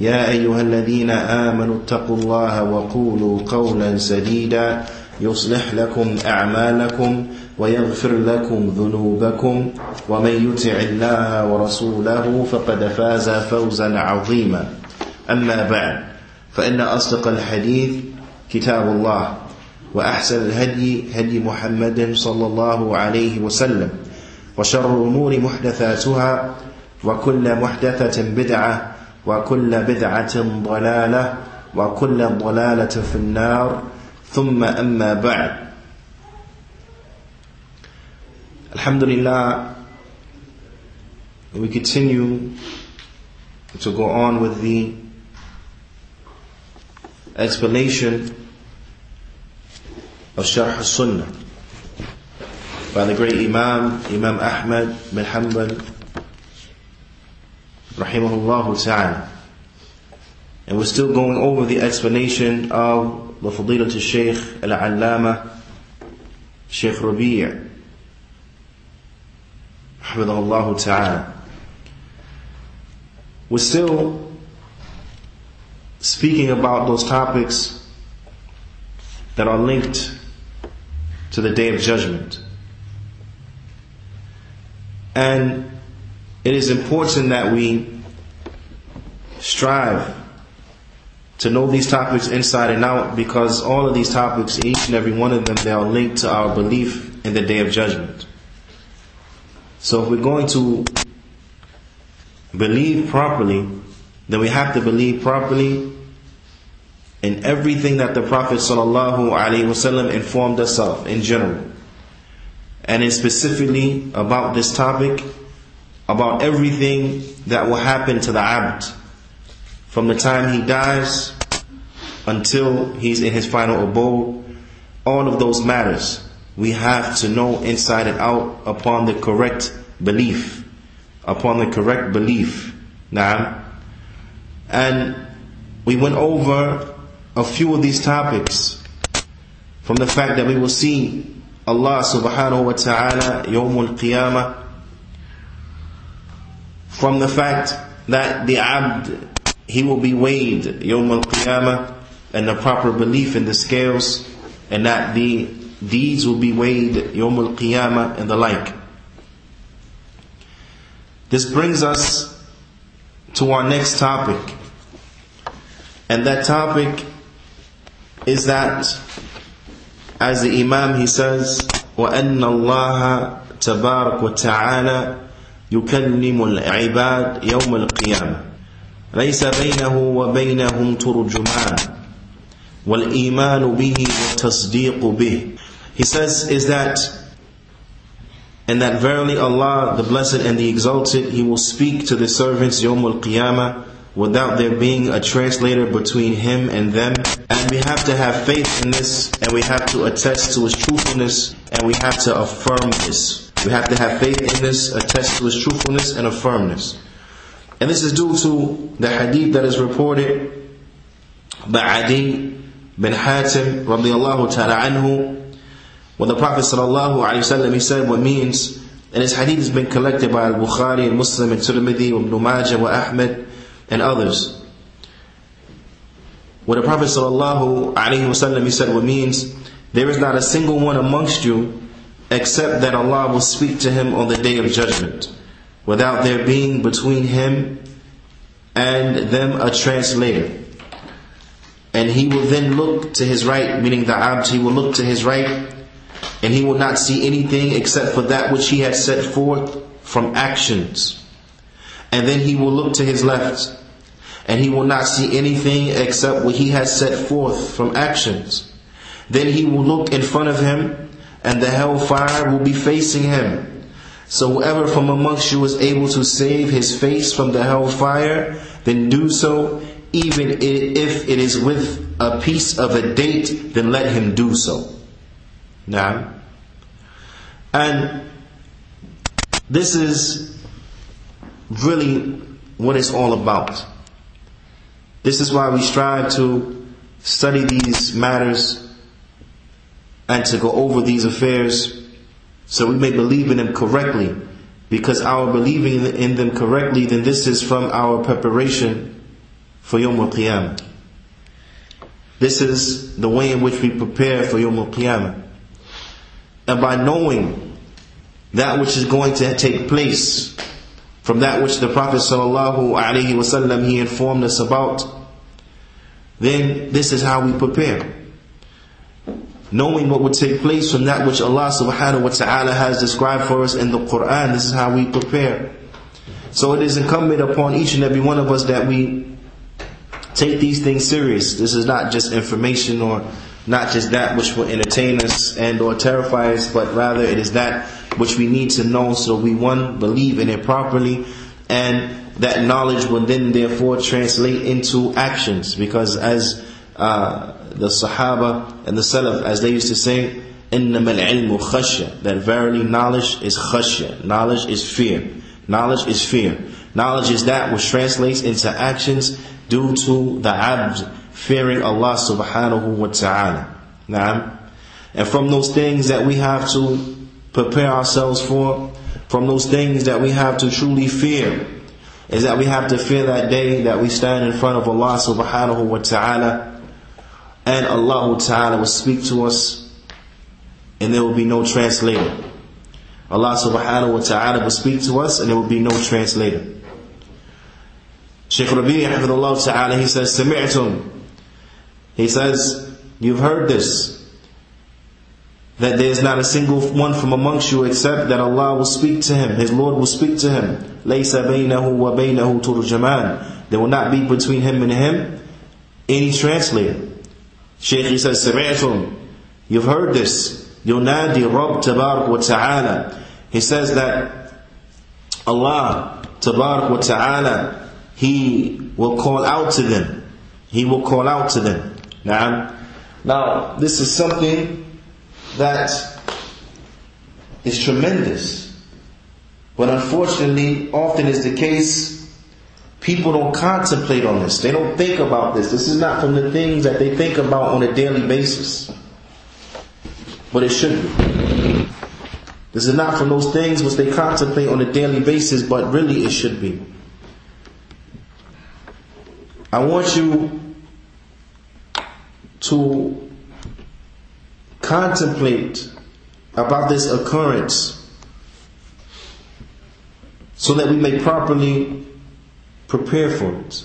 يا أيها الذين آمنوا اتقوا الله وقولوا قولا سديدا يصلح لكم أعمالكم ويغفر لكم ذنوبكم ومن يطع الله ورسوله فقد فاز فوزا عظيما. أما بعد فإن أصدق الحديث كتاب الله وأحسن الهدي هدي محمد صلى الله عليه وسلم وشر الأمور محدثاتها وكل محدثة بدعة وكل بدعة ضلالة وكل ضلالة في النار ثم أما بعد Alhamdulillah we continue to go on with the explanation of Sharh Sunnah by the great Imam, Imam Ahmad bin Hanbal, rahimahullah ta'ala. And we're still going over the explanation of the Fadilat al-Shaykh al-Allama, Shaykh Rabi' rahimahullah ta'ala. We're still speaking about those topics that are linked to the Day of Judgment. And it is important that we strive to know these topics inside and out because all of these topics, each and every one of them, they are linked to our belief in the Day of Judgment. So if we're going to believe properly, then we have to believe properly in everything that the Prophet ﷺ informed us of in general. And in specifically about this topic, about everything that will happen to the abd from the time he dies until he's in his final abode. All of those matters we have to know inside and out upon the correct belief. Upon the correct belief. Now, and we went over a few of these topics from the fact that we will see Allah subhanahu wa ta'ala yawmul qiyamah from the fact that the abd he will be weighed yawmul qiyamah and the proper belief in the scales and that the deeds will be weighed yawmul qiyamah and the like this brings us to our next topic and that topic is that as the Imam he says وأن الله تبارك وتعالى يكلم العباد يوم القيامة ليس بينه وبينهم ترجمان والإيمان به والتصديق به He says is that and that verily Allah the blessed and the exalted He will speak to the servants يوم القيامة without there being a translator between him and them. And we have to have faith in this, and we have to attest to his truthfulness, and we have to affirm this. We have to have faith in this, attest to its truthfulness, and affirm this. And this is due to the hadith that is reported by Adi bin Hatim radiallahu ta'ala anhu, when the Prophet sallallahu alayhi wasallam he said what means, and his hadith has been collected by Al-Bukhari and Muslim and Tirmidhi, and Ibn Majah, wa Ahmed, and others. When the Prophet sallallahu alaihi wasallam he said what means there is not a single one amongst you except that Allah will speak to him on the day of judgment without there being between him and them a translator. And he will then look to his right, meaning the abd, he will look to his right, and he will not see anything except for that which he had set forth from actions. And then he will look to his left, and he will not see anything except what he has set forth from actions. Then he will look in front of him, and the hellfire will be facing him. So whoever from amongst you is able to save his face from the hellfire, then do so, even if it is with a piece of a date, then let him do so. Now, and this is really what it's all about. This is why we strive to study these matters and to go over these affairs so we may believe in them correctly. Because our believing in them correctly, then this is from our preparation for Yom Al-Qiyamah. This is the way in which we prepare for Yom Al-Qiyamah. And by knowing that which is going to take place from that which the Prophet wasallam he informed us about, then this is how we prepare. Knowing what would take place from that which Allah subhanahu wa ta'ala has described for us in the Quran, this is how we prepare. So it is incumbent upon each and every one of us that we take these things serious. This is not just information or not just that which will entertain us and or terrify us, but rather it is that which we need to know so we one believe in it properly and that knowledge will then therefore translate into actions because as uh, the Sahaba and the Salaf, as they used to say, إِنَّمَا الْعِلْمُ خَشْيَ That verily knowledge is khashya. Knowledge is fear. Knowledge is fear. Knowledge is that which translates into actions due to the abd fearing Allah subhanahu wa ta'ala. Now, and from those things that we have to prepare ourselves for, from those things that we have to truly fear, is that we have to fear that day that we stand in front of Allah subhanahu wa ta'ala and Allah Ta'ala will speak to us and there will be no translator. Allah subhanahu wa ta'ala will speak to us and there will be no translator. Shaykh Rabi' Hafidullah Ta'ala, he says, Sami'tum. He says, you've heard this. That there is not a single one from amongst you except that Allah will speak to him. His Lord will speak to him. لَيْسَ بَيْنَهُ وَبَيْنَهُ تُرْجَمَانِ There will not be between him and him any translator. Shaykh he says, سمعتم You've heard this. ينادي رب تبارك وتعالى He says that Allah تبارك وتعالى He will call out to them. He will call out to them. Now, now this is something that is tremendous. But unfortunately, often is the case People don't contemplate on this. They don't think about this. This is not from the things that they think about on a daily basis. But it should be. This is not from those things which they contemplate on a daily basis, but really it should be. I want you to contemplate about this occurrence so that we may properly prepare for it.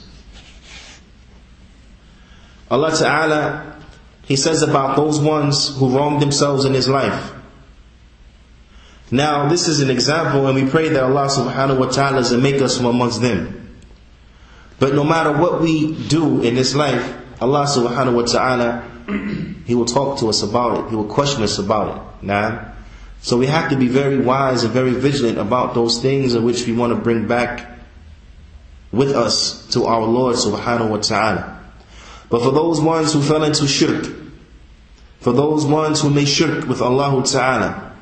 Allah Ta'ala, He says about those ones who wronged themselves in His life. Now, this is an example, and we pray that Allah Subhanahu wa Ta'ala to make us from amongst them. But no matter what we do in this life, Allah Subhanahu wa Ta'ala, He will talk to us about it. He will question us about it. Now, so we have to be very wise and very vigilant about those things in which we want to bring back with us to our Lord subhanahu wa ta'ala. But for those ones who fell into shirk, for those ones who made shirk with Allah ta'ala,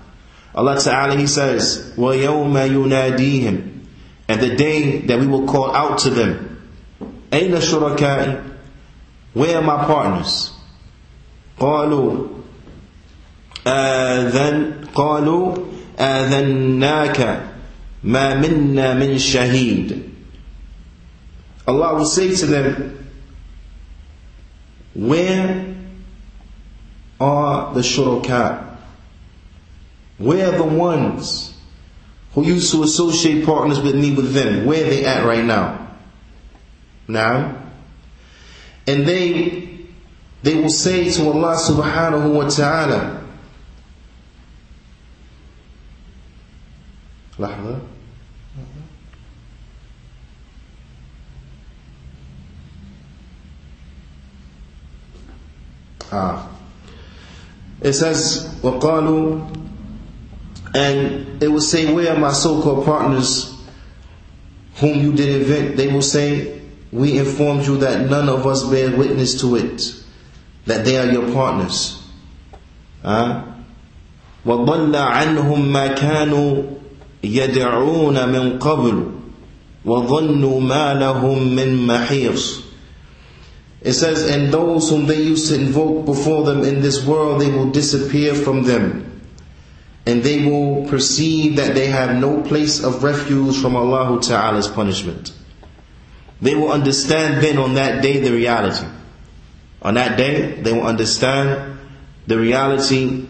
Allah ta'ala He says, وَيَوْمَ يُنَادِيهِمْ And the day that we will call out to them, أَيْنَ شُرَكَائِ Where are my partners? قالوا آذن قالوا آذناك ما منا من شهيد Allah will say to them, Where are the shuraka? Where are the ones who used to associate partners with me with them? Where are they at right now? Now, and they they will say to Allah subhanahu wa ta'ala, لحظة Ah. It says, وَقَالُوا And it will say, where are my so-called partners whom you did invent? They will say, we informed you that none of us bear witness to it, that they are your partners. Uh, وَضَلَّ عَنْهُمْ مَا كَانُوا يَدْعُونَ مِنْ قَبْلُ وَظَنُّوا مَا لَهُمْ مِنْ مَحِيصٍ it says, and those whom they used to invoke before them in this world, they will disappear from them. And they will perceive that they have no place of refuge from Allah Ta'ala's punishment. They will understand then on that day the reality. On that day, they will understand the reality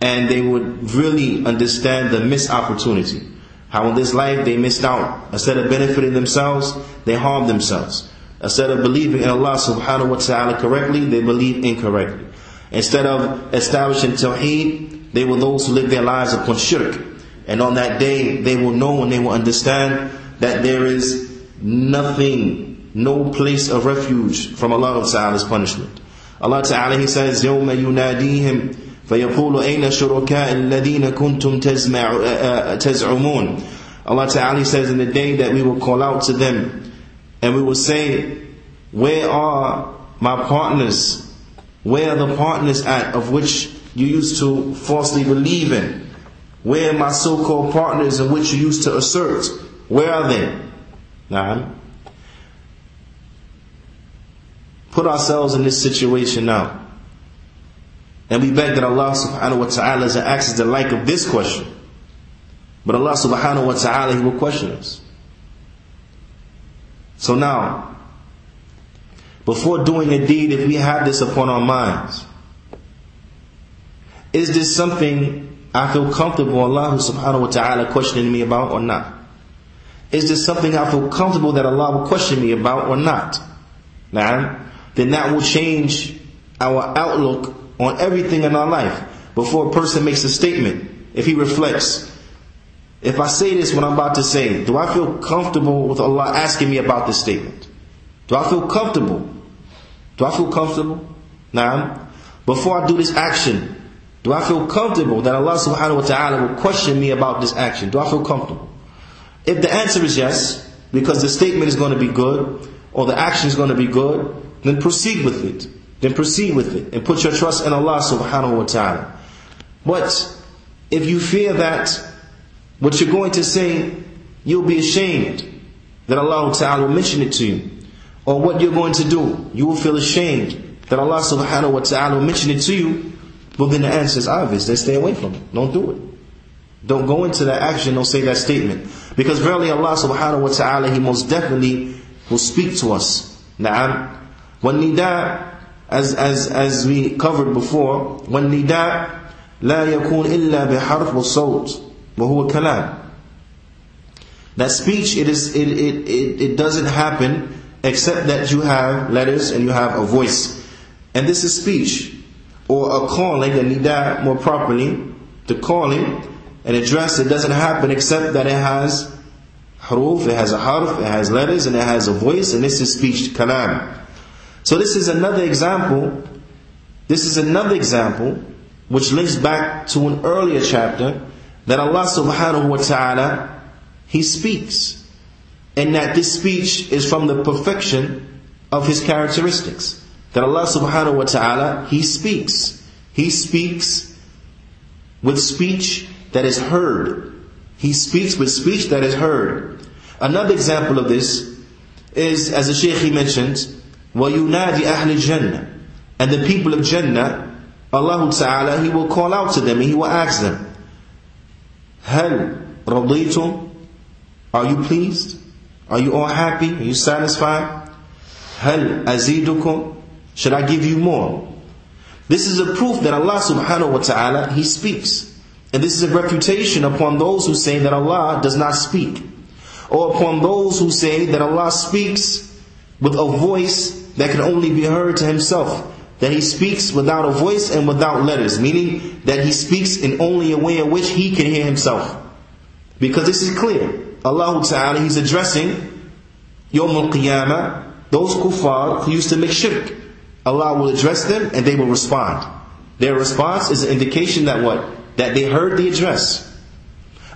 and they would really understand the missed opportunity. How in this life they missed out. Instead of benefiting themselves, they harmed themselves. Instead of believing in Allah subhanahu wa ta'ala correctly, they believe incorrectly. Instead of establishing tawheed, they were those who lived their lives upon shirk. And on that day, they will know and they will understand that there is nothing, no place of refuge from Allah Ta'ala's punishment. Allah Ta'ala, He says, يَوْمَ يُنَادِيهِمْ فيقول أين شركاء الذين كنتم تزعمون Allah Ta'ala says in the day that we will call out to them and we will say, Where are my partners? Where are the partners at of which you used to falsely believe in? Where are my so called partners in which you used to assert? Where are they? Now, put ourselves in this situation now. And we beg that Allah subhanahu wa ta'ala asks the like of this question. But Allah subhanahu wa ta'ala, He will question us. So now, before doing a deed, if we have this upon our minds, is this something I feel comfortable Allah subhanahu wa ta'ala questioning me about or not? Is this something I feel comfortable that Allah will question me about or not? Now, then that will change our outlook on everything in our life. Before a person makes a statement, if he reflects, if I say this, what I'm about to say, do I feel comfortable with Allah asking me about this statement? Do I feel comfortable? Do I feel comfortable? Now, before I do this action, do I feel comfortable that Allah subhanahu wa ta'ala will question me about this action? Do I feel comfortable? If the answer is yes, because the statement is going to be good, or the action is going to be good, then proceed with it. Then proceed with it, and put your trust in Allah subhanahu wa ta'ala. But, if you fear that what you're going to say, you'll be ashamed that Allah Ta'ala will mention it to you. Or what you're going to do, you will feel ashamed that Allah subhanahu wa ta'ala will mention it to you. Well then the answer is obvious. Then stay away from it. Don't do it. Don't go into that action, don't say that statement. Because verily Allah subhanahu wa ta'ala, He most definitely will speak to us. Na'am. When nida, as, as, as we covered before, when nida, لا يكون إلا بحرف وصوت وهو كلام that speech it is it, it, it, it doesn't happen except that you have letters and you have a voice and this is speech or a calling the nida more properly the calling an address it doesn't happen except that it has haruf it has a harf it has letters and it has a voice and this is speech kalam so this is another example this is another example which links back to an earlier chapter that Allah subhanahu wa ta'ala, He speaks. And that this speech is from the perfection of His characteristics. That Allah subhanahu wa ta'ala, He speaks. He speaks with speech that is heard. He speaks with speech that is heard. Another example of this is, as the Shaykh he mentioned, وَيُنَادِ أَهْلِ الْجَنَّةِ And the people of Jannah, Allah Ta'ala, He will call out to them and He will ask them, هل رضيتم Are you pleased? Are you all happy? Are you satisfied? هل أزيدكم Should I give you more? This is a proof that Allah subhanahu wa ta'ala, He speaks. And this is a refutation upon those who say that Allah does not speak. Or upon those who say that Allah speaks with a voice that can only be heard to Himself. that he speaks without a voice and without letters, meaning that he speaks in only a way in which he can hear himself. Because this is clear. Allah Ta'ala, He's addressing Yawm al-Qiyamah, those kuffar who used to make shirk. Allah will address them and they will respond. Their response is an indication that what? That they heard the address.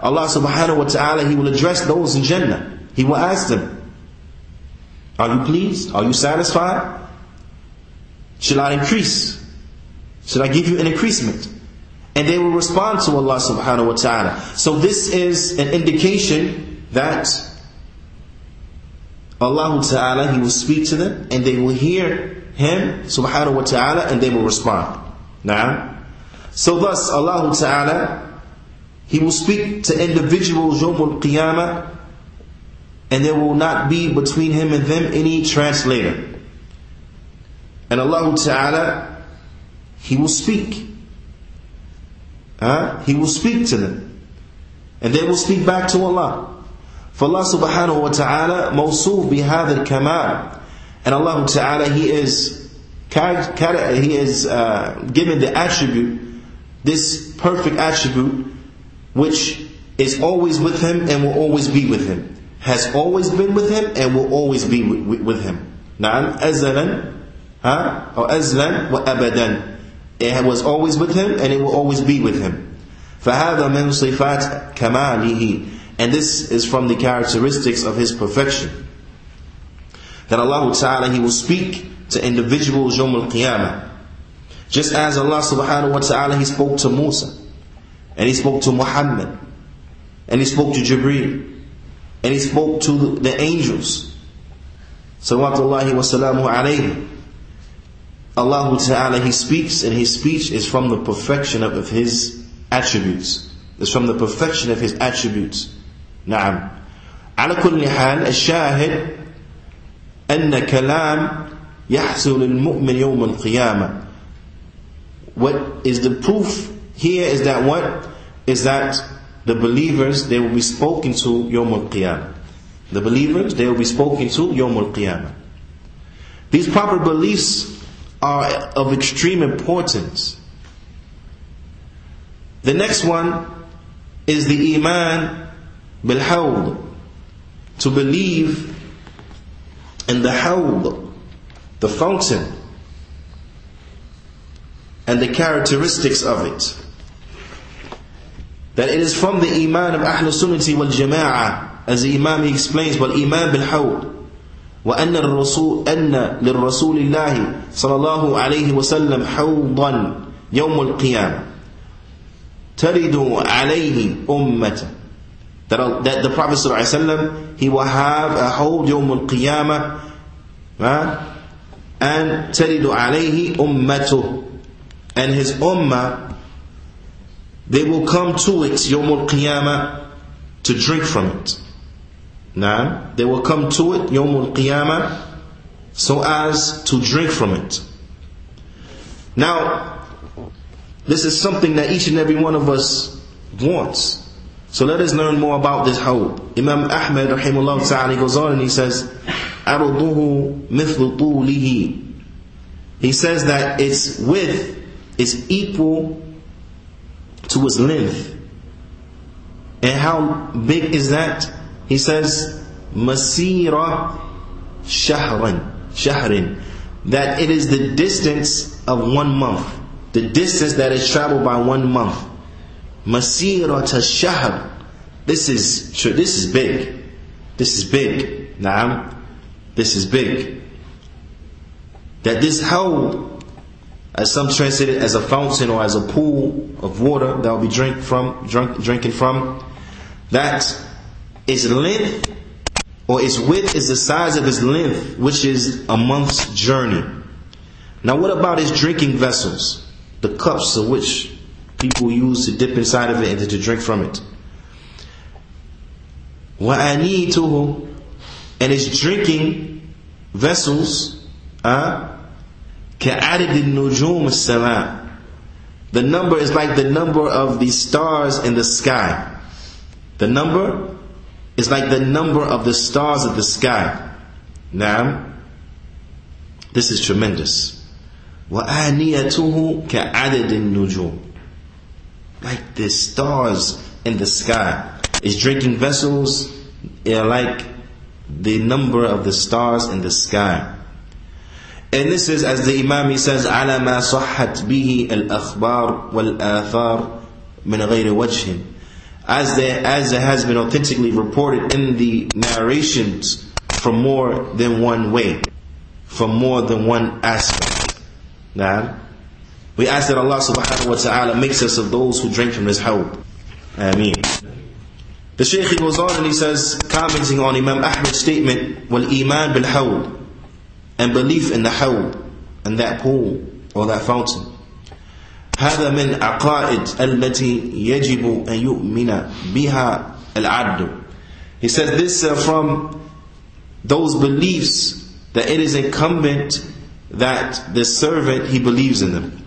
Allah subhanahu wa ta'ala, He will address those in Jannah. He will ask them, Are you pleased? Are you satisfied? Should I increase? Should I give you an increasement? And they will respond to Allah subhanahu wa ta'ala. So this is an indication that Allah ta'ala, He will speak to them and they will hear Him subhanahu wa ta'ala and they will respond. Now, so thus Allah ta'ala, He will speak to individuals Yawm al-Qiyamah and there will not be between Him and them any translator. And Allah Ta'ala, He will speak. Huh? He will speak to them. And they will speak back to Allah. For Allah subhanahu wa ta'ala, mawsuf bihad al-kamal. And Allah Ta'ala, He is, He is uh, given the attribute, this perfect attribute, which is always with Him and will always be with Him. Has always been with Him and will always be with, with Him. Na'am, azalan, huh? or azlan wa abadan. It was always with him and it will always be with him. فهذا من صفات كماله and this is from the characteristics of his perfection. That Allah Ta'ala He will speak to individuals Yawm al-Qiyamah. Just as Allah subhanahu wa ta'ala He spoke to Musa and He spoke to Muhammad and He spoke to Jibreel and He spoke to the angels. Salawatullahi wa salamu alayhi. Allah Ta'ala, He speaks and His speech is from the perfection of, of His attributes. It's from the perfection of His attributes. نعم. على كل حال الشاهد أن كلام يحصل للمؤمن يوم القيامة. What is the proof here is that what? Is that the believers, they will be spoken to Yawm al-Qiyamah. The believers, they will be spoken to Yawm al-Qiyamah. These proper beliefs are of extreme importance. The next one is the Iman bil Hawd. To believe in the Hawd, the fountain, and the characteristics of it. That it is from the Iman of Ahl Sunnati wal Jama'ah, as the Imam he explains, but Iman bil Hawd. وأن الرسول أن للرسول الله صلى الله عليه وسلم حوضا يوم القيامة. ترد عليه أمة. That, the Prophet صلى الله عليه وسلم he will have a hold يوم القيامة. And ترد عليه أمته. And his ummah they will come to it يوم القيامة to drink from it. Now, they will come to it, Yomul Qiyamah, so as to drink from it. Now, this is something that each and every one of us wants. So let us learn more about this hawd. Imam Ahmed rahimullah ta'ala goes on and he says, He says that its width is equal to its length. And how big is that? He says, Masira Shahran, Shahrin, that it is the distance of one month. The distance that is traveled by one month. Masira Shahr. This is this is big. This is big. Naam. This is big. That this hawd, as some translate it as a fountain or as a pool of water that will be drink from, drink, drinking from, that its length or its width is the size of its length, which is a month's journey. Now, what about its drinking vessels? The cups of which people use to dip inside of it and to drink from it. وَأَنِيتُهُ And its drinking vessels, uh, كَعَدِدِ النُّجُومِ السَّمَاءِ The number is like the number of the stars in the sky. The number is like the number of the stars of the sky. Now, this is tremendous. وآنيته كعدد النجوم like the stars in the sky. His drinking vessels are like the number of the stars in the sky. And this is, as the Imam he says, على ما صحت به الأخبار والآثار من غير وجه. as there, as it has been authentically reported in the narrations from more than one way, from more than one aspect. Now, we ask that Allah subhanahu wa ta'ala makes us of those who drink from His hawd. Ameen. The Shaykh goes on and he says, commenting on Imam Ahmad's statement, wal iman bil hawd, and belief in the hawd, and that pool, or that fountain. هذا من عقائد التي يجب أن يؤمن بها العبد. He says this uh, from those beliefs that it is incumbent that the servant he believes in them.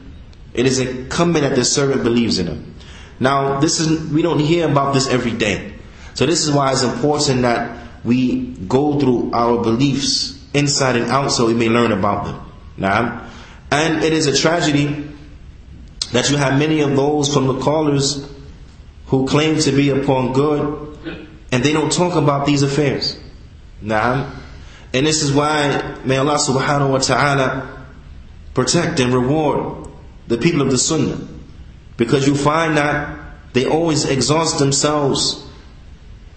It is incumbent that the servant believes in him. Now, this is we don't hear about this every day. So this is why it's important that we go through our beliefs inside and out so we may learn about them. Now, and it is a tragedy that you have many of those from the callers who claim to be upon good and they don't talk about these affairs. Now, and this is why may Allah subhanahu wa ta'ala protect and reward the people of the Sunnah. Because you find that they always exhaust themselves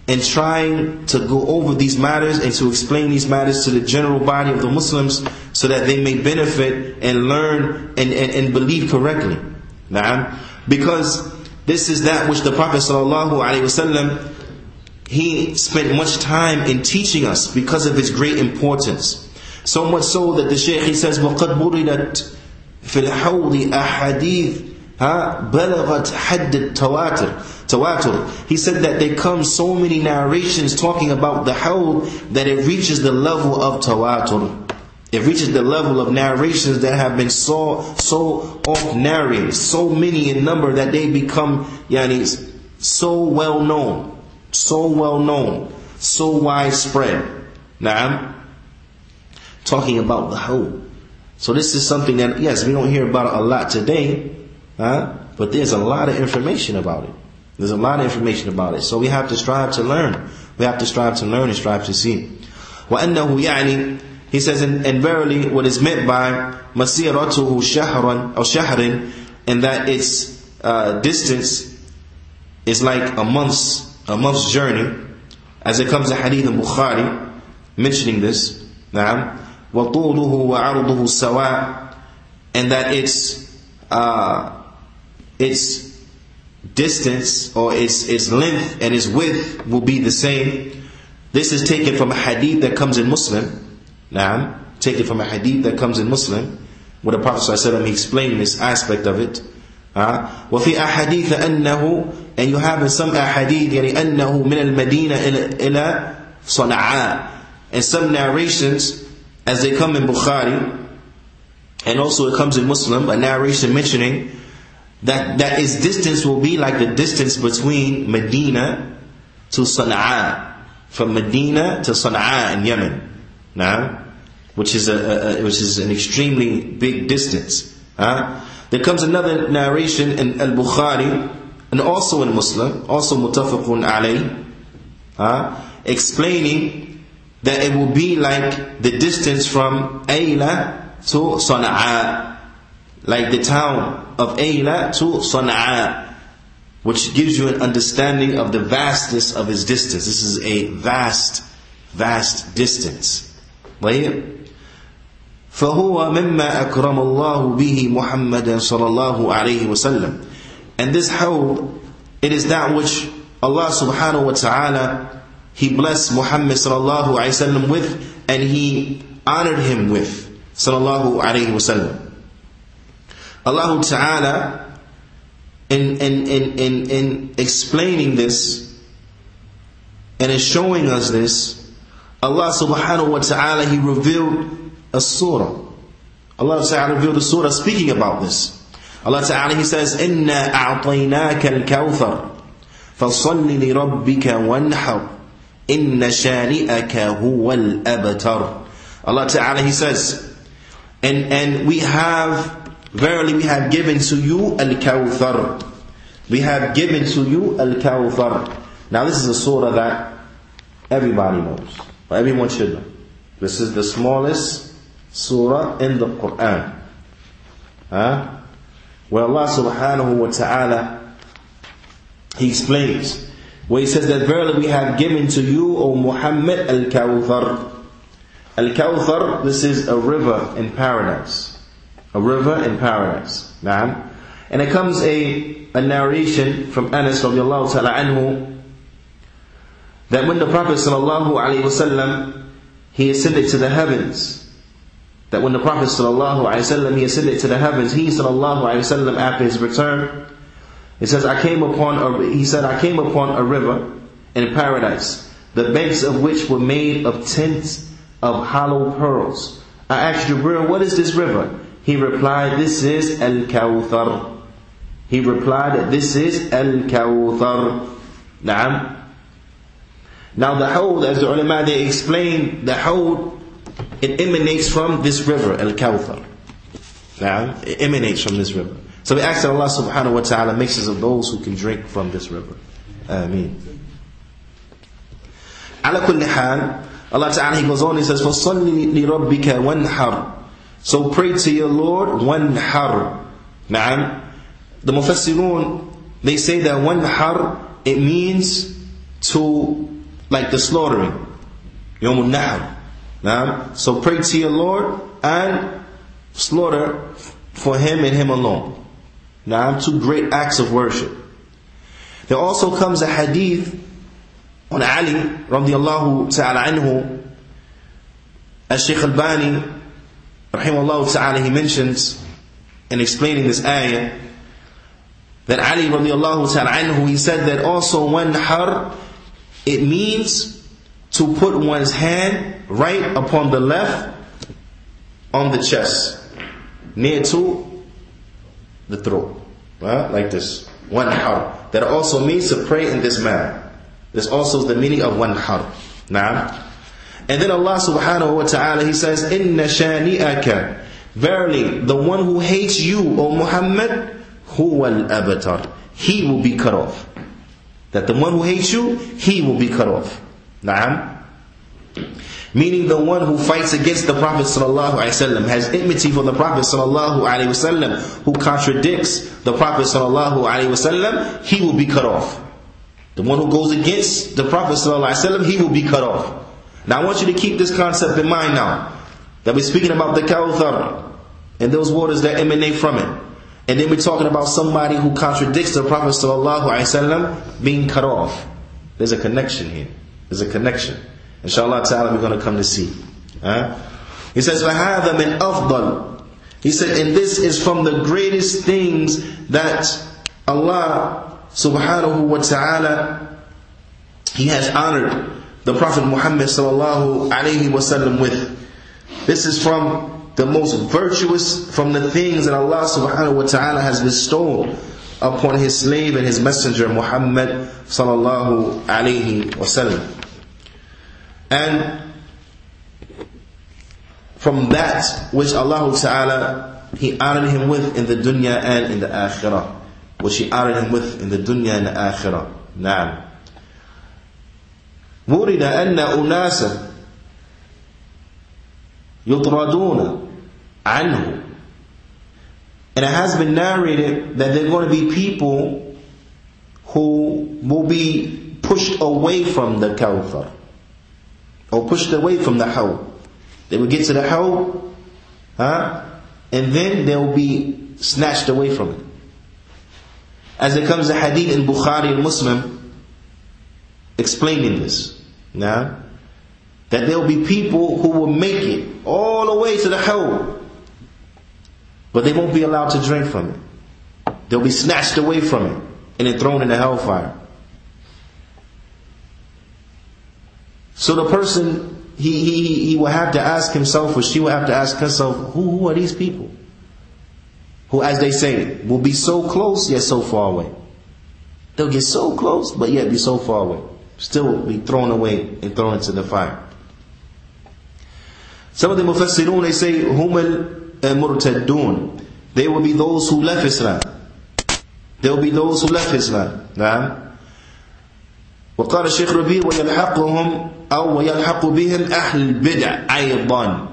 in trying to go over these matters and to explain these matters to the general body of the Muslims so that they may benefit and learn and, and, and believe correctly. Now, because this is that which the Prophet ﷺ he spent much time in teaching us because of its great importance. So much so that the Shaykh he says, وَقَدْ بُرِدَتْ في الحوض أحاديث ها بلغت حد التواتر tawatur. He said that there come so many narrations talking about the hawd that it reaches the level of tawatur. It reaches the level of narrations that have been so, so oft narrated, so many in number that they become yani, so well known, so well known, so widespread. Now, talking about the hawd. So this is something that, yes, we don't hear about a lot today, huh? but there's a lot of information about it. There's a lot of information about it. So we have to strive to learn. We have to strive to learn and strive to see. وأنه يعني He says, and, and verily what is meant by مَسِيرَتُهُ شَهْرًا or شَهْرٍ and that its uh, distance is like a month's, a month's journey. As it comes in Hadith in Bukhari, mentioning this. نعم وطوله وعرضه سواء and that its uh, its distance or its its length and its width will be the same. This is taken from a hadith that comes in Muslim. Now, taken from a hadith that comes in Muslim, where the Prophet ﷺ he explained this aspect of it. Uh, وفي أحاديث أنه and you have in some ahadith يعني أنه من المدينة إلى إلى صنعاء and some narrations as they come in Bukhari, and also it comes in Muslim, a narration mentioning that, that its distance will be like the distance between Medina to Sana'a. From Medina to Sana'a in Yemen. Now, which is a, a, which is an extremely big distance. Uh, there comes another narration in Al Bukhari and also in Muslim, also mutafaqun alayh, uh, explaining that it will be like the distance from Ayla to Sana'a, like the town of Ayla to Sana'a, which gives you an understanding of the vastness of his distance. This is a vast, vast distance. فهو مما أكرم الله به محمدا صلى الله عليه وسلم and this how it is that which Allah subhanahu wa ta'ala he blessed Muhammad sallallahu alayhi wasallam with and he honored him with sallallahu alayhi wasallam. Allah Ta'ala in, in, in, in, in explaining this and in showing us this, Allah subhanahu wa ta'ala he revealed a surah. Allah Ta'ala revealed a surah speaking about this. Allah Ta'ala he says, إِنَّا أَعْطَيْنَاكَ الْكَوْثَرَ فَصَلِّ لِرَبِّكَ وَانْحَرْ Inna shani'aka huwal abtar. Allah Ta'ala, He says, And, and we have, verily we have given to you al-kawthar. We have given to you al-kawthar. Now this is a surah that everybody knows. Or everyone should know. This is the smallest surah in the Quran. Huh? Where Allah subhanahu wa ta'ala, He explains, where He says that verily we have given to you, O Muhammad, al-Kawthar. Al-Kawthar, this is a river in paradise. A river in paradise. Naam. And it comes a, a narration from Anas radiallahu ta'ala anhu, that when the Prophet sallallahu alaihi wasallam, he ascended to the heavens, that when the Prophet ﷺ, he ascended to the heavens, he ﷺ, after his return, he says, I came upon a, he said, I came upon a river in paradise, the banks of which were made of tents of hollow pearls. I asked Jibril, what is this river? He replied, this is Al-Kawthar. He replied this is Al-Kawthar. Now the hawd, as the ulama they explain, the hawd it emanates from this river, Al Kawthar. Now, it emanates from this river. So we ask that Allah subhanahu wa ta'ala makes us of those who can drink from this river. Ameen. على كل حال Allah Ta'ala he goes on he says فَصَلِّ لِرَبِّكَ وَانْحَرْ So pray to your Lord وَانْحَرْ نعم The Mufassirun they say that وَانْحَرْ it means to like the slaughtering يوم النحر now, so pray to your Lord and slaughter for Him and Him alone. Now, two great acts of worship. There also comes a hadith on Ali radiallahu ta'ala anhu. As Shaykh Albani rahimahullah ta'ala he mentions in explaining this ayah that Ali radiallahu ta'ala anhu he said that also wanhar it means to put one's hand right upon the left on the chest, near to the throat. Right? Like this. wanhar. That also means to pray in this manner. This also is the meaning of wanhar. Now, and then Allah subhanahu wa ta'ala, He says, Inna shani'aka. Verily, the one who hates you, O Muhammad, huwa al-abtar. He will be cut off. That the one who hates you, he will be cut off. Naam. Meaning the one who fights against the Prophet ﷺ, has enmity for the Prophet ﷺ, who contradicts the Prophet ﷺ, he will be cut off. The one who goes against the Prophet ﷺ, he will be cut off. Now I want you to keep this concept in mind now. That we're speaking about the Kawthar and those waters that emanate from it. And then we're talking about somebody who contradicts the Prophet ﷺ being cut off. There's a connection here. There's a connection. Inshallah ta'ala we're going to come to see. Huh? He says, فَهَذَا مِنْ أَفْضَلِ He said, and this is from the greatest things that Allah subhanahu wa ta'ala, He has honored the Prophet Muhammad sallallahu alayhi wasallam with. This is from the most virtuous from the things that Allah subhanahu wa ta'ala has bestowed upon His slave and His messenger Muhammad sallallahu alayhi wasallam. And from that which Allah Ta'ala He honored him with in the dunya and in the akhirah. Which He honored him with in the dunya and the akhirah. Naam. ورد أن أناسا يطردون عنه and it has been narrated that there are going to be people who will be pushed away from the Kawthar or pushed away from the Hawd. They will get to the Hawd, huh? and then they will be snatched away from it. As it comes a hadith in Bukhari and Muslim explaining this. Now, that there will be people who will make it all the way to the Hawd, but they won't be allowed to drink from it. They'll be snatched away from it and then thrown in the hellfire. So the person, he, he, he will have to ask himself, or she will have to ask herself, who, who are these people? Who, as they say, will be so close yet so far away. They'll get so close, but yet be so far away. Still be thrown away and thrown into the fire. Some of the Mufassirun, they say, Humal eh, Murtaddun. They will be those who left Islam. There will be those who left Islam. Nah? وقال الشيخ ربيع ويلحقهم أو ويلحق بهم أهل البدع أيضا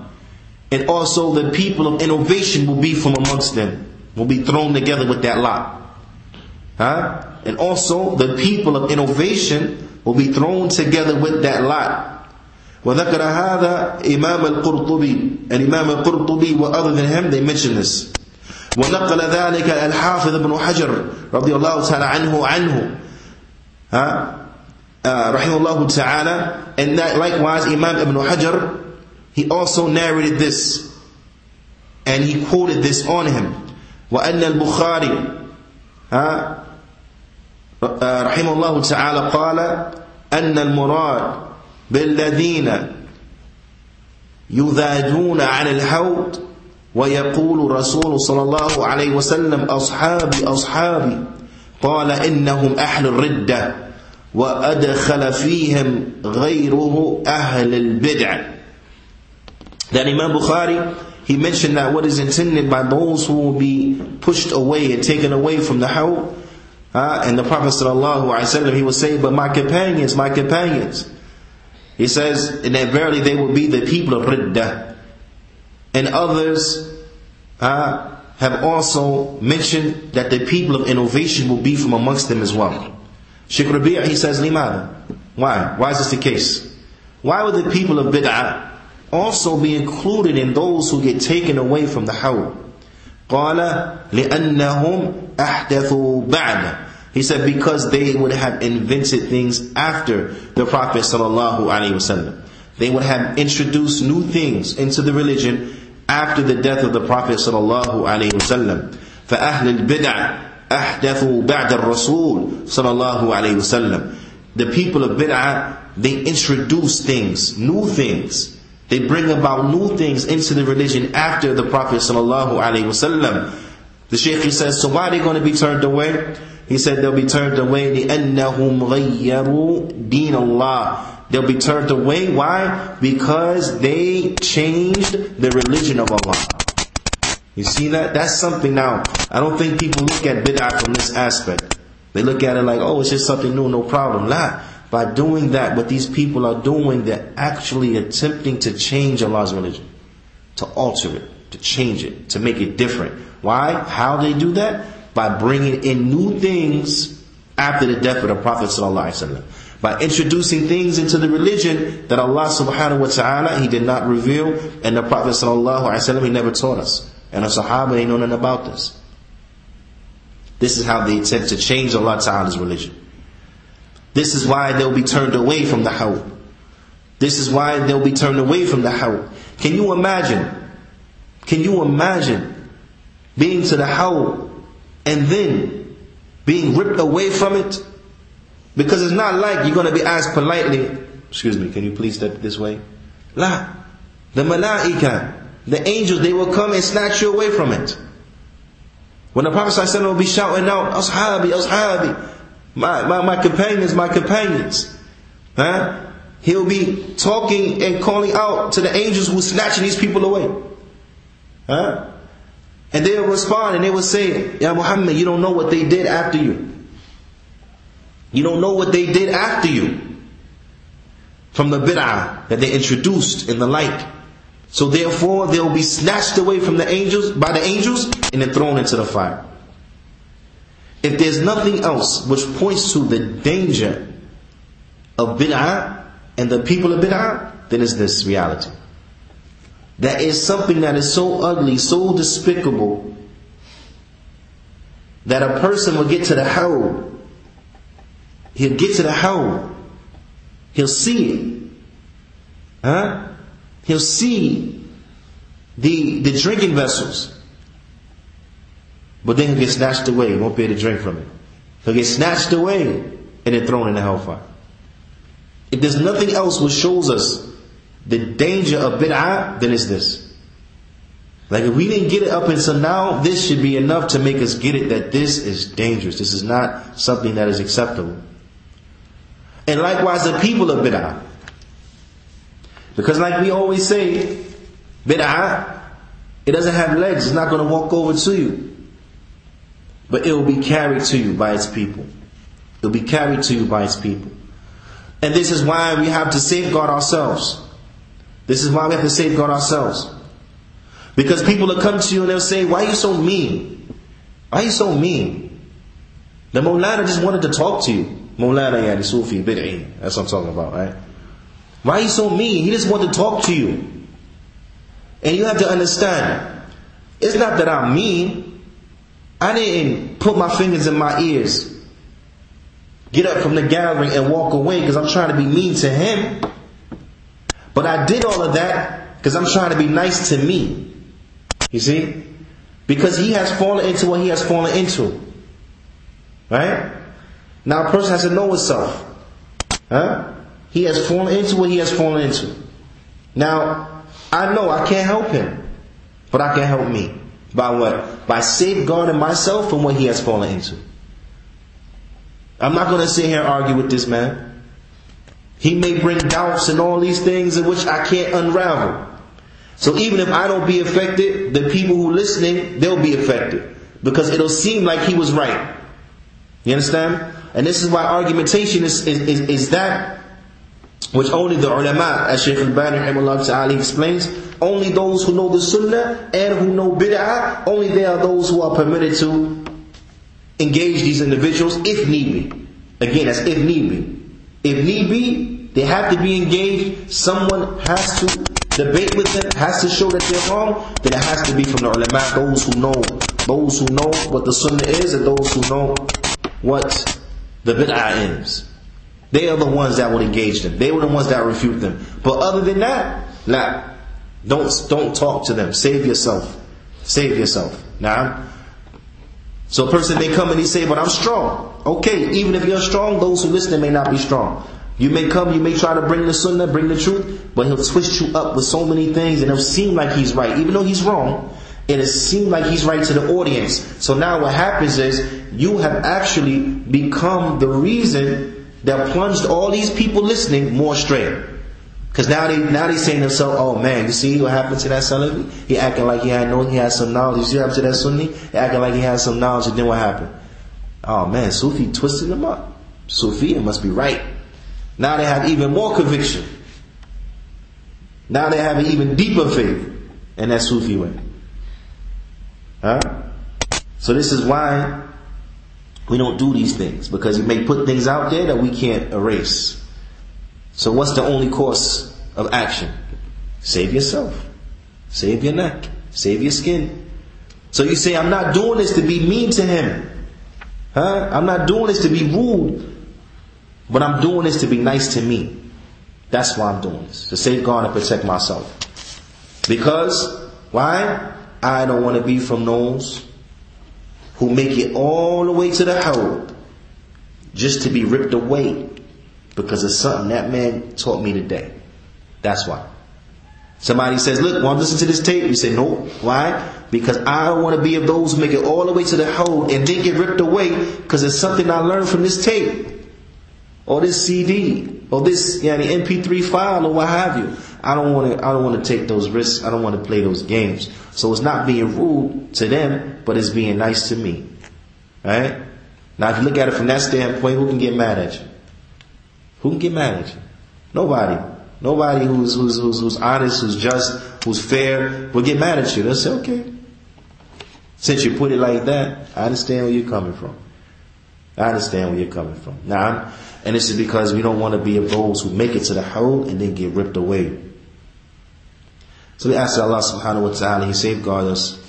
and also the people of innovation will be from amongst them will be thrown together with that lot huh? and also the people of innovation will be thrown together with that lot وذكر هذا إمام القرطبي الإمام القرطبي than him they mention this ونقل ذلك الحافظ ابن حجر رضي الله تعالى عنه عنه uh, rahimahullah ta'ala, and that likewise Imam Ibn Hajar, he also narrated this, and he quoted this on him. وأن البخاري ها رحمه الله تعالى قال أن المراد بالذين يذادون عن الحوض ويقول رسول صلى الله عليه وسلم أصحابي أصحابي قال إنهم أهل الردة وأدخل فيهم غيره أهل البدع That Imam Bukhari, he mentioned that what is intended by those who will be pushed away and taken away from the hawd, uh, and the Prophet ﷺ, he will say, but my companions, my companions. He says, and that verily they will be the people of Riddah. And others uh, have also mentioned that the people of innovation will be from amongst them as well. Sheikh Rabi' he says, Limada. Why? Why is this the case? Why would the people of bid'ah also be included in those who get taken away from the hawd? قَالَ لِأَنَّهُمْ أَحْدَثُوا بَعْدَ He said, because they would have invented things after the Prophet sallallahu alaihi wasallam. They would have introduced new things into the religion after the death of the Prophet sallallahu alaihi wasallam. فَأَهْلِ الْبِدْعَةِ أحدثوا بعد الرسول صلى الله عليه وسلم. The people of bid'ah, they introduce things, new things. They bring about new things into the religion after the Prophet sallallahu alaihi wasallam. The Shaykh he says, so why are they going to be turned away? He said they'll be turned away لأنهم غيروا دين الله. They'll be turned away. Why? Because they changed the religion of Allah. You see that? That's something now. I don't think people look at bid'ah from this aspect. They look at it like, oh, it's just something new, no problem. La. By doing that, what these people are doing, they're actually attempting to change Allah's religion. To alter it, to change it, to make it different. Why? How they do that? By bringing in new things after the death of the Prophet. By introducing things into the religion that Allah subhanahu wa ta'ala, He did not reveal, and the Prophet ﷺ, He never taught us. And the Sahaba ain't know nothing about this. This is how they attempt to change Allah Ta'ala's religion. This is why they'll be turned away from the Hawd. This is why they'll be turned away from the Hawd. Can you imagine? Can you imagine being to the Hawd and then being ripped away from it? Because it's not like you're going to be asked politely, excuse me, can you please step this way? La. The malaika, the angels, they will come and snatch you away from it. When the Prophet ﷺ will be shouting out, Ashabi, Ashabi, my, my, my companions, my companions. Huh? He'll be talking and calling out to the angels who are snatching these people away. Huh? And they'll respond and they will say, Ya Muhammad, you don't know what they did after you. You don't know what they did after you. From the bid'ah that they introduced in the light. So therefore they'll be snatched away from the angels, by the angels, and then thrown into the fire. If there's nothing else which points to the danger of bid'ah and the people of bid'ah, then it's this reality. That is something that is so ugly, so despicable, that a person will get to the hawd. He'll get to the hawd. He'll see it. Huh? He'll see the, the drinking vessels. But then he'll get snatched away. Won't be able to drink from it. He'll get snatched away and then thrown in the hellfire. If there's nothing else which shows us the danger of bid'ah, then it's this. Like if we didn't get it up until now, this should be enough to make us get it that this is dangerous. This is not something that is acceptable. And likewise the people of bid'ah. Because like we always say, bid'ah It doesn't have legs, it's not going to walk over to you. But it will be carried to you by its people. It will be carried to you by its people. And this is why we have to safeguard ourselves. This is why we have to safeguard ourselves. Because people will come to you and they'll say, Why are you so mean? Why are you so mean? The Mawlana just wanted to talk to you. Mawlana yani Sufi bid'i. That's what I'm talking about, right? Why are you so mean? He just wanted to talk to you. And you have to understand, it's not that I'm mean. I didn't put my fingers in my ears, get up from the gathering and walk away because I'm trying to be mean to him. But I did all of that because I'm trying to be nice to me. You see? Because he has fallen into what he has fallen into. Right? Now a person has to know himself. Huh? He has fallen into what he has fallen into. Now, I know I can't help him, but I can help me. By what? By safeguarding myself from what he has fallen into. I'm not going to sit here and argue with this man. He may bring doubts and all these things in which I can't unravel. So even if I don't be affected, the people who listening, they'll be affected. Because it'll seem like he was right. You understand? And this is why argumentation is, is, is, is that which only the ulama, as Shaykh Albani ta'ala explains, only those who know the sunnah and who know bid'ah, only they are those who are permitted to engage these individuals if need be. Again, that's if need be. If need be, they have to be engaged. Someone has to debate with them, has to show that they're wrong. Then it has to be from the ulama, those who know, those who know what the sunnah is, and those who know what the bid'ah is. They are the ones that would engage them. They were the ones that refute them. But other than that, nah. Don't don't talk to them. Save yourself. Save yourself. Nah. So a person may come and he say, but I'm strong. Okay, even if you're strong, those who listen may not be strong. You may come, you may try to bring the sunnah, bring the truth, but he'll twist you up with so many things and it'll seem like he's right. Even though he's wrong, it'll seem like he's right to the audience. So now what happens is, you have actually become the reason that plunged all these people listening more straight. Because now they now they saying to themselves, "Oh man, you see what happened to that Salafi? He acting like he had no, he had some knowledge. You see what happened to that Sunni? He acting like he had some knowledge, and then what happened? Oh man, Sufi twisted him up. Sufi, must be right. Now they have even more conviction. Now they have an even deeper faith in that Sufi way. Huh? So this is why we don't do these things because we may put things out there that we can't erase. So what's the only course of action? Save yourself. Save your neck. Save your skin. So you say, I'm not doing this to be mean to him. Huh? I'm not doing this to be rude. But I'm doing this to be nice to me. That's why I'm doing this. To safeguard and protect myself. Because, why? I don't want to be from those who make it all the way to the hawd just to be ripped away because of something that man taught me today. That's why. Somebody says, look, want to listen to this tape? You say, no. Why? Because I want to be of those who make it all the way to the hawd and then get ripped away because it's something I learned from this tape or this CD or this the MP3 file or what have you. I don't want to. I don't want to take those risks. I don't want to play those games. So it's not being rude to them, but it's being nice to me. Right? Now, if you look at it from that standpoint, who can get mad at you? Who can get mad at you? Nobody. Nobody who's who's who's, who's honest, who's just, who's fair will get mad at you. They'll say, okay. Since you put it like that, I understand where you're coming from. I understand where you're coming from. Now, and this is because we don't want to be of those who make it to the hawd and then get ripped away. So we ask Allah subhanahu wa ta'ala, He safeguard us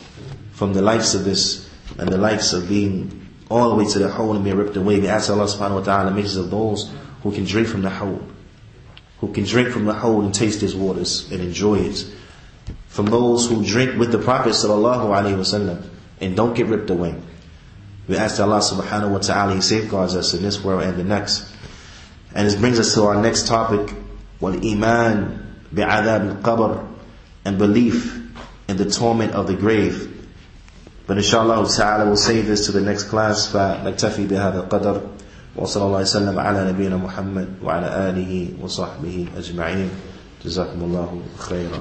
from the likes of this and the likes of being all the way to the hawd and being ripped away. We ask Allah subhanahu wa ta'ala make us of those who can drink from the hawd. Who can drink from the hawd and taste His waters and enjoy it. From those who drink with the Prophet sallallahu alaihi wasallam and don't get ripped away. We ask Allah subhanahu wa ta'ala, He safeguards us in this world and the next. And this brings us to our next topic, iman bi'adab al-qabr and belief in the torment of the grave. But inshallah ta'ala we'll save this to the next class. فنكتفي بهذا القدر وصلى الله وسلم على نبينا محمد وعلى آله وصحبه أجمعين جزاكم الله خيرا